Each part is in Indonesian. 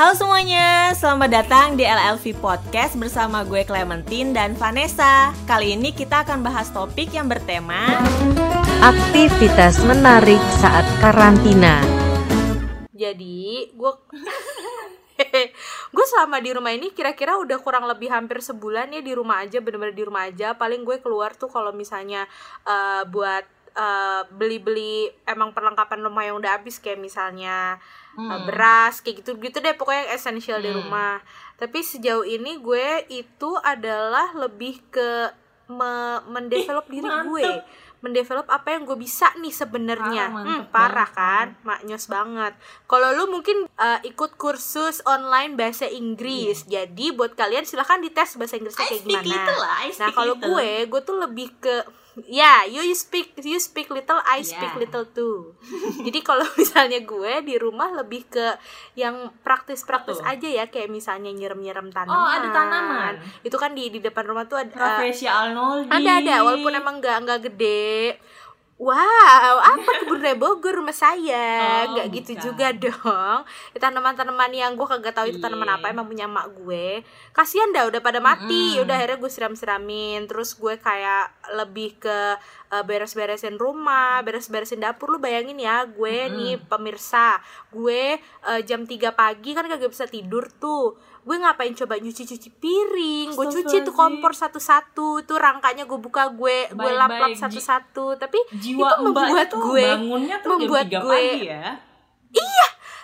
Halo semuanya, selamat datang di LLV Podcast bersama gue Clementine dan Vanessa. Kali ini kita akan bahas topik yang bertema Aktivitas menarik saat karantina. Jadi gue gue selama di rumah ini kira-kira udah kurang lebih hampir sebulan ya di rumah aja bener-bener di rumah aja paling gue keluar tuh kalau misalnya eh, buat eh, beli-beli emang perlengkapan rumah yang udah habis kayak misalnya eh, beras kayak gitu gitu deh pokoknya yang esensial di rumah. Tapi sejauh ini gue itu adalah lebih ke me- mendevelop diri gue. mendevelop apa yang gue bisa nih sebenarnya. Parah, hmm, mantep parah kan? Maknyos banget. Kalau lu mungkin uh, ikut kursus online bahasa Inggris. Jadi buat kalian silahkan dites bahasa Inggrisnya kayak gimana. little lah, nah kalau gue gue tuh lebih ke ya you speak you speak little I speak Yeah. little too jadi kalau misalnya gue di rumah lebih ke yang praktis-praktis Betul. aja ya kayak misalnya nyirem-nyirem tanaman Oh, ada tanaman. itu kan di di depan rumah tuh ada uh, Rafflesia Arnoldi. ada ada walaupun emang nggak nggak gede Wow, apa kebun raya Bogor rumah saya? Oh, Nggak gitu bukan. juga dong. Itu tanaman-tanaman yang gue kagak tahu itu tanaman Iya. apa emang punya mak gue. Kasian dah udah pada mati. Udah akhirnya gue siram-siramin. Terus gue kayak lebih ke uh, beres-beresin rumah, beres-beresin dapur. Lu bayangin ya, gue nih pemirsa, gue uh, jam 3 pagi kan kagak bisa tidur tuh. Gue ngapain coba nyuci-cuci piring, gue cuci tuh kompor satu-satu, tuh rangkanya gue buka gue gue lap-lap satu-satu. Tapi Jiwa itu membuat gue bangunnya tuh membuat jam 3 gue ya.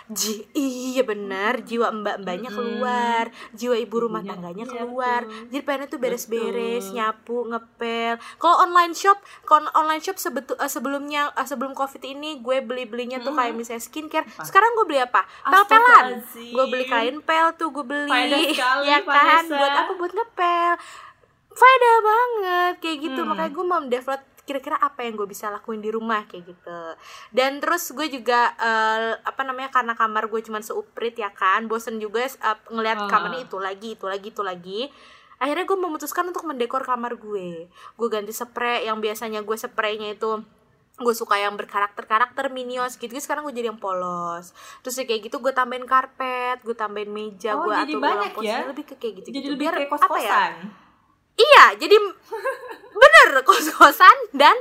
Ji, iya benar, jiwa mbak-mbaknya keluar, jiwa ibu rumah Ibunya, tangganya iya keluar. Jadi pengennya tuh beres-beres, nyapu, ngepel. Kalau online shop, kalau online shop sebetul eh, sebelumnya eh, sebelum Covid ini gue beli-belinya tuh kayak misalnya skincare. Sekarang gue beli apa? Pel-pelan. Astagfirullahaladzim. Gue beli kain pel tuh gue beli. Sekali, ya kan? Vanessa. Buat apa? Buat ngepel. Faedah banget kayak gitu. Hmm. Makanya gue mau develop kira-kira apa yang gue bisa lakuin di rumah kayak gitu dan terus gue juga eh, apa namanya karena kamar gue cuman seuprit ya kan bosen juga eh, ngelihat Ah. kamarnya itu lagi itu lagi itu lagi akhirnya gue memutuskan untuk mendekor kamar gue gue ganti spray yang biasanya gue spraynya itu gue suka yang berkarakter-karakter minions gitu sekarang gue jadi yang polos terus ya kayak gitu gue tambahin karpet gue tambahin meja Oh, gue atur ulang ya? lebih ke kayak gitu Jadi lebih kayak kos-kosan. Iya, jadi kos-kosan dan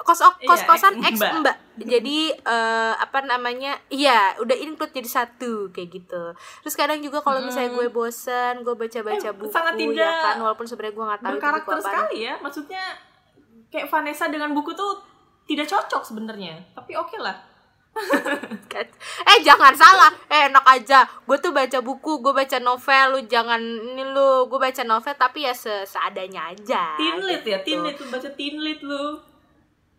kos Iya, kos-kosan ex ex-mbak. mbak. Jadi eh, apa namanya? Iya, udah include jadi satu kayak gitu. Terus kadang juga kalau misalnya gue bosen, gue baca-baca Eh, buku sangat ya tidak kan, walaupun sebenarnya gue nggak tahu itu buku sekali ya. Maksudnya kayak Vanessa dengan buku tuh tidak cocok sebenarnya. Tapi oke lah. Eh jangan salah, eh enak aja. Gue tuh baca buku, gue baca novel, lu jangan ini lu, gue baca novel tapi ya se seadanya aja. Teen lit ya, gitu. teen lit lu baca teen lit lu.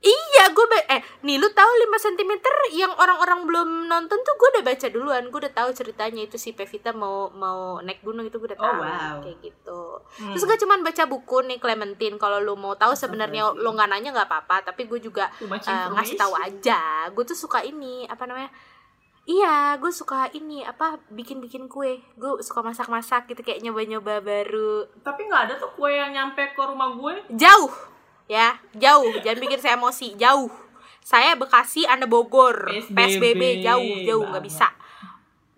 Iya, gue ba- eh nih lu tahu 5 cm yang orang-orang belum nonton tuh gue udah baca duluan. Gue udah tahu ceritanya itu si Pevita mau mau naik gunung itu gue udah Oh, tahu wow. kayak gitu. Hmm. Terus gue cuman baca buku nih Clementine. Kalau lu mau tahu sebenarnya lu nggak nanya nggak apa-apa, tapi gue juga eh, ngasih tahu aja. Gue tuh suka ini apa namanya? Iya, gue suka ini apa bikin-bikin kue. Gue suka masak-masak gitu kayak nyoba-nyoba baru. Tapi nggak ada tuh kue yang nyampe ke rumah gue. Jauh ya, jauh. Jangan bikin saya emosi, jauh. Saya Bekasi, Anda Bogor. PSBB, PSBB jauh, jauh nggak bisa.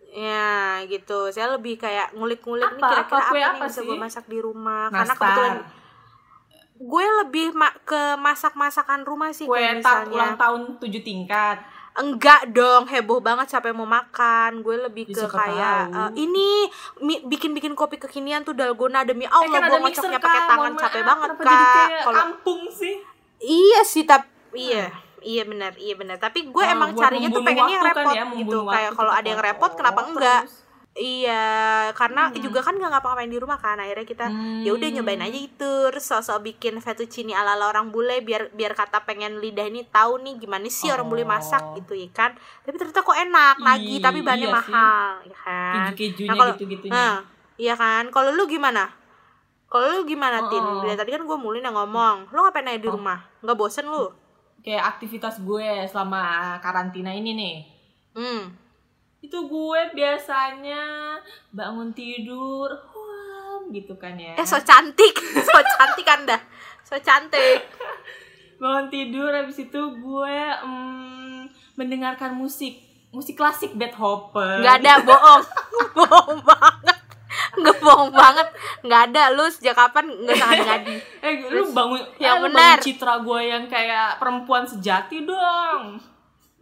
Ya, gitu. Saya lebih kayak ngulik-ngulik nih kira-kira Apa apa, nih apa bisa gue masak di rumah. Karena Nastar. kebetulan gue lebih ma- ke masak-masakan rumah sih Kue kayak misalnya. ulang tahun tujuh tingkat. Enggak dong, heboh banget siapa yang mau makan. Gue lebih ke kayak eh, ini mi- bikin-bikin kopi kekinian tuh dalgona demi Allah eh, kan gue ngocoknya kan, pakai tangan capek maaf, banget kak. Kalau kampung sih. Iya sih tapi iya iya benar iya benar tapi gue Oh, emang carinya tuh pengennya kan repot ya, gitu kayak kalau ada yang repot kenapa enggak terus. Iya karena Hmm. juga kan nggak ngapa-ngapain di rumah kan akhirnya kita ya udah Hmm. nyobain aja itu terus sosok bikin fettuccine ala ala orang bule biar biar kata pengen lidah ini tahu nih gimana sih orang bule masak Oh. gitu ya kan tapi ternyata kok enak lagi tapi bahannya iya sih. mahal ya kan Keju-kejunya Nah, kalau- gitu-gitunya. nah, iya kan kalau lu gimana kalau lu gimana tin Oh. Dari tadi kan gue mulai yang ngomong lu ngapain aja di Oh. rumah nggak bosen lu Kayak aktivitas gue selama karantina ini nih. hmm Itu gue biasanya bangun tidur, wah gitu kan ya. Eh so cantik, so cantik anda, so cantik. bangun tidur habis itu gue mm, mendengarkan musik. Musik klasik Beethoven. Gak ada bohong, bohong bohong banget. Nggak ada. Lu sejak kapan nggak usah ngadi Eh, lu bangun yang eh, lu benar. citra gue yang kayak perempuan sejati dong.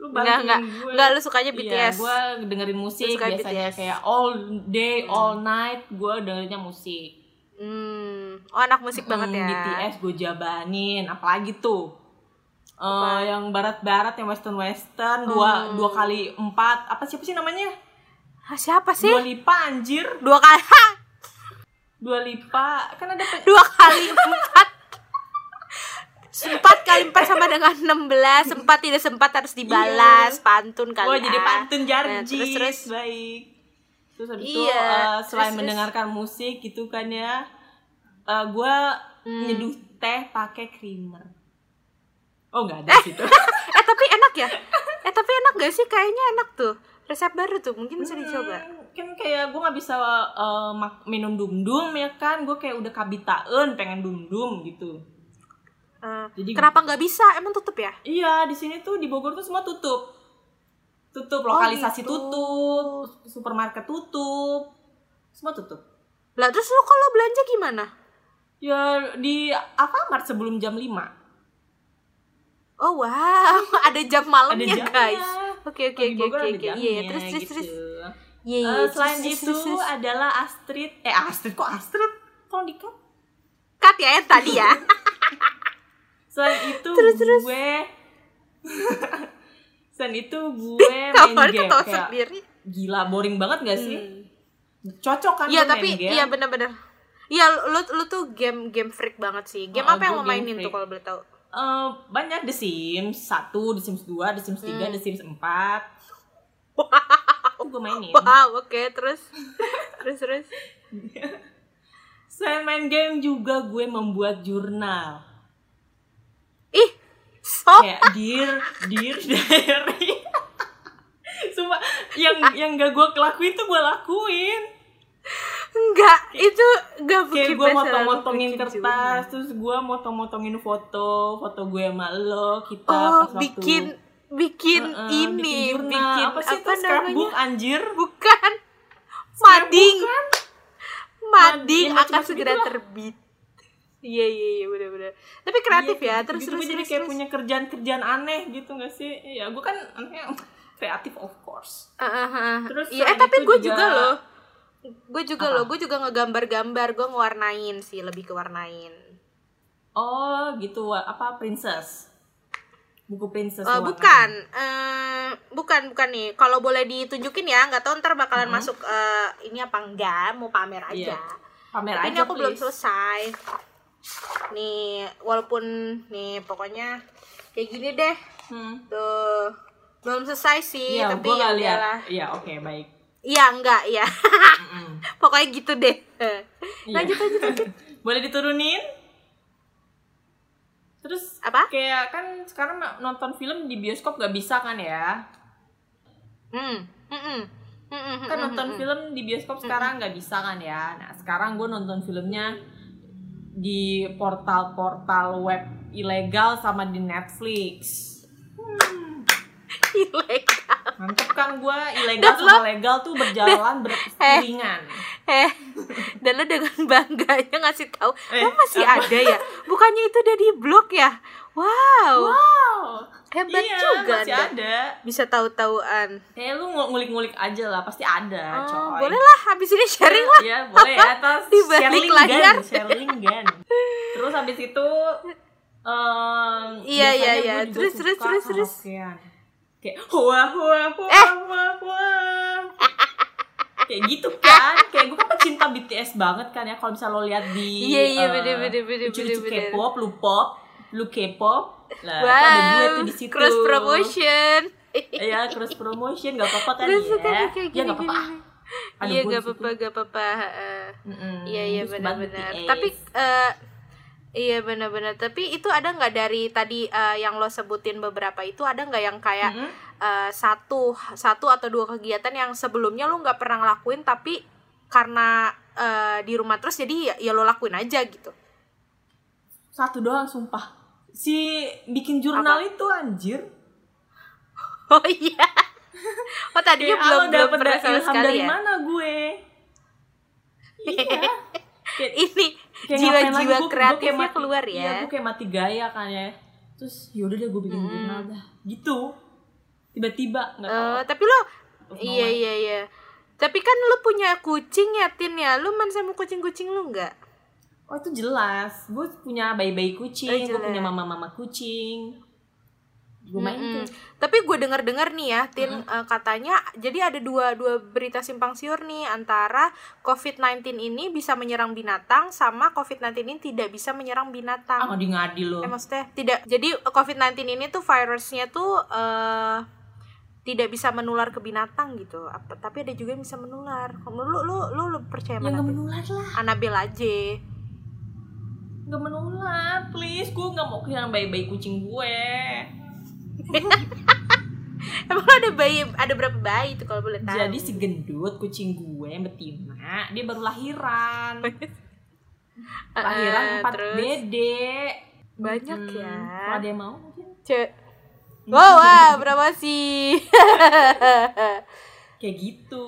Lu nggak nggak. nggak lu sukanya Iya, BTS gue dengerin musik biasanya BTS. kayak all day, all night gue dengerinnya musik. hmm. Oh anak musik banget Hmm, ya. BTS gue jabanin, apalagi tuh? Eh, yang barat-barat, yang western-western, dua Hmm. dua kali empat, apa siapa sih namanya? Hah, siapa sih? Dua lipa anjir, dua kali. Dua lipa. Kan ada dua kali empat empat kali empat sama dengan enam belas sempat tidak sempat harus dibalas pantun kali Gue jadi ah. pantun Nah, jarjis, terus terus baik. Terus habis itu Iya, eh, selain terus. mendengarkan musik gitu kan ya, eh gue Hmm. nyeduh teh pakai creamer. Oh nggak ada situ. eh tapi enak ya eh tapi enak gak sih kayaknya enak tuh resep baru tuh mungkin bisa dicoba Hmm, kan kayak gue nggak bisa eh, mak- minum dum dum ya kan, gue kayak udah kabitaen pengen dum dum gitu. Eh, Jadi- kenapa nggak bisa? Emang tutup ya? Iya di sini tuh di Bogor tuh semua tutup, tutup lokalisasi gitu. tutup, supermarket tutup, semua tutup. lah terus lu kalau belanja gimana? Ya di Alfamart sebelum jam 5 oh wow ada jam malamnya Ada jamnya. guys. Oke oke oke oke oke. Iya jamnya, terus terus. gitu. terus iya iya Eh, terus, selain terus, itu terus, terus. adalah Astrid. Eh Astrid kok Astrid? Tolong dikat cut ya yang tadi ya selain itu Terus, terus. gue selain itu gue main game kayak sendiri gila boring banget gak sih cocok kan Iya gue tapi main game iya benar-benar. Iya lu lu tuh game game freak banget sih. Game Oh, apa yang lo mainin tuh freak. kalau boleh tahu? Eh, banyak The Sims 1, The Sims 2, The Sims 3, Hmm. The Sims 4 itu gue mainin Wow, oke terus terus terus. Selain main game juga gue membuat jurnal kayak dear dear diary Sumpah yang yang gak gue lakuin tuh gue lakuin enggak itu enggak kayak bikin gue motong-motongin bikin kertas terus gue motong-motongin foto foto gue sama lo kita Oh, pas waktu- bikin bikin Heeh, ini, jurnal. bikin apa sih itu namanya? scrapbook anjir Bukan. Mading. kan? Mading Yang akan segera gitu terbit. Iya iya iya benar-benar. Tapi kreatif Iya, ya. Terus gitu. terus Gue jadi terus. kayak terus. punya kerjaan-kerjaan aneh gitu gak sih ya gue kan anehnya kreatif of course Ah, ah, ah. Terus Iya, eh tapi gue juga- juga loh. Gue juga Apa? loh, gue juga ngegambar-gambar, gue ngewarnain sih, lebih ke warnain. oh gitu apa princess buku princess warna. bukan, eh bukan bukan nih. Kalau boleh ditunjukin ya, nggak tahu ntar bakalan Mhm. masuk eh, ini apa enggak, mau pamer aja. Iya. pamer Tapi aja ini aku belum please. selesai. Nih, walaupun nih pokoknya kayak gini deh. hmm. Tuh. Belum selesai sih, Iya, tapi ya lihat. udahlah. Iya, oke, baik. Iya, enggak, ya. Pokoknya gitu deh. Iya. Lanjut lanjut lanjut. Boleh diturunin? Terus Apa? kayak kan sekarang nonton film di bioskop gak bisa kan ya? Hmm. Mm-mm, Kan nonton film di bioskop sekarang gak bisa kan ya? Nah sekarang gue nonton filmnya di portal-portal web ilegal sama di Netflix. ilegal. Mantep kan gue ilegal Dan sama legal tuh berjalan beriringan. Eh, dan lo dengan bangganya ngasih tahu, Eh, lo masih apa? ada ya? Bukannya itu udah di blok ya? Wow, Wow, hebat iya, juga masih ada. Bisa tahu-tahuan. Kayak lu ngulik-ngulik aja lah, pasti ada, Oh, coy. boleh lah, habis ini sharing lah. Iya, boleh ya. Terus Di link layar. share link kan. Terus habis itu em, Iya, iya, iya. Terus, terus, terus, terus. Kayak hua hua hua Eh. hua hua. Kayak gitu kan. Kayak gue kan pecinta BTS banget kan ya. Kalau misalnya lo lihat di Iya, iya, eh, bener, bener, bener, lucu-lucu bener, bener. K-pop, lu pop, lu K-pop. Lah, tuh ada gue Wow, tuh di situ. cross promotion. Iya, cross promotion gak apa-apa kan Terus ya? kayak kayak Ya gini, gak apa-apa. gini. Ada Iya, gak apa-apa, gak apa-apa. Iya iya benar-benar. Tapi eh iya benar-benar. Tapi itu ada nggak dari tadi eh, yang lo sebutin beberapa itu ada nggak yang kayak Mm-mm. eh, satu satu atau dua kegiatan yang sebelumnya lo nggak pernah ngelakuin tapi karena eh, di rumah terus jadi ya, ya lo lakuin aja gitu. satu doang sumpah si bikin jurnal itu anjir. Oh iya. Oh tadinya Kayak, belum "Ah, lo belum ilham sekali dari ya. mana gue? Iya. Kayak, ini kayak lagi, jiwa-jiwa kreatifnya mati- keluar iya ya gue kayak mati gaya kan ya. Terus yaudah deh gue bikin Mm-mm. jurnal dah. Gitu. Tiba-tiba nggak tahu. Eh, tapi lo iya iya iya. Tapi kan lu punya kucing ya Tin ya? Lu main sama kucing-kucing lu nggak oh itu jelas gue punya bayi-bayi kucing Oh, gue punya mama-mama kucing gue main Mm-mm. tuh Tapi gue denger-dengar nih ya, Tin eh, katanya jadi ada dua dua berita simpang siur nih antara COVID-19 ini bisa menyerang binatang sama COVID-19 ini tidak bisa menyerang ah binatang. ngadi-ngadi lo Eh maksudnya tidak. Jadi COVID-19 ini tuh virusnya tuh eh tidak bisa menular ke binatang gitu. Apa tapi ada juga yang bisa menular. Kamu lu lu lu, lu percaya ya mana? Tin? menular lah Anabel aja. Nggak menular please gue nggak mau kehilangan bayi-bayi kucing gue Emang ada bayi ada berapa bayi tuh kalau boleh tahu? jadi si gendut kucing gue betina dia baru lahiran lahiran Eh, empat terus? dede banyak Hmm, ya. kalau ada yang mau mungkin Cek. Wow, wah, berapa sih? kayak gitu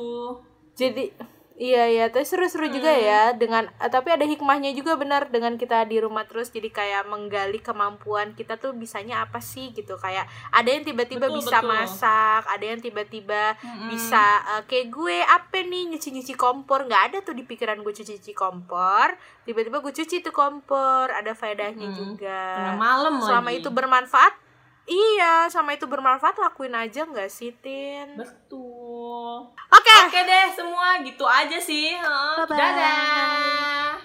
Jadi iya iya, tapi seru-seru juga Hmm. ya dengan eh, tapi ada hikmahnya juga benar dengan kita di rumah terus jadi kayak menggali kemampuan kita tuh bisanya apa sih gitu kayak ada yang tiba-tiba Betul, bisa betul. masak, ada yang tiba-tiba Mm-mm. bisa eh, kayak gue apa nih nyuci-nyuci kompor nggak ada tuh di pikiran gue cuci-cuci kompor tiba-tiba gue cuci tuh kompor ada faedahnya Mm. juga malam selama lagi. itu bermanfaat iya sama itu bermanfaat lakuin aja nggak sih tin betul oke oke deh semua gitu aja sih Hah. Bye-bye. dadah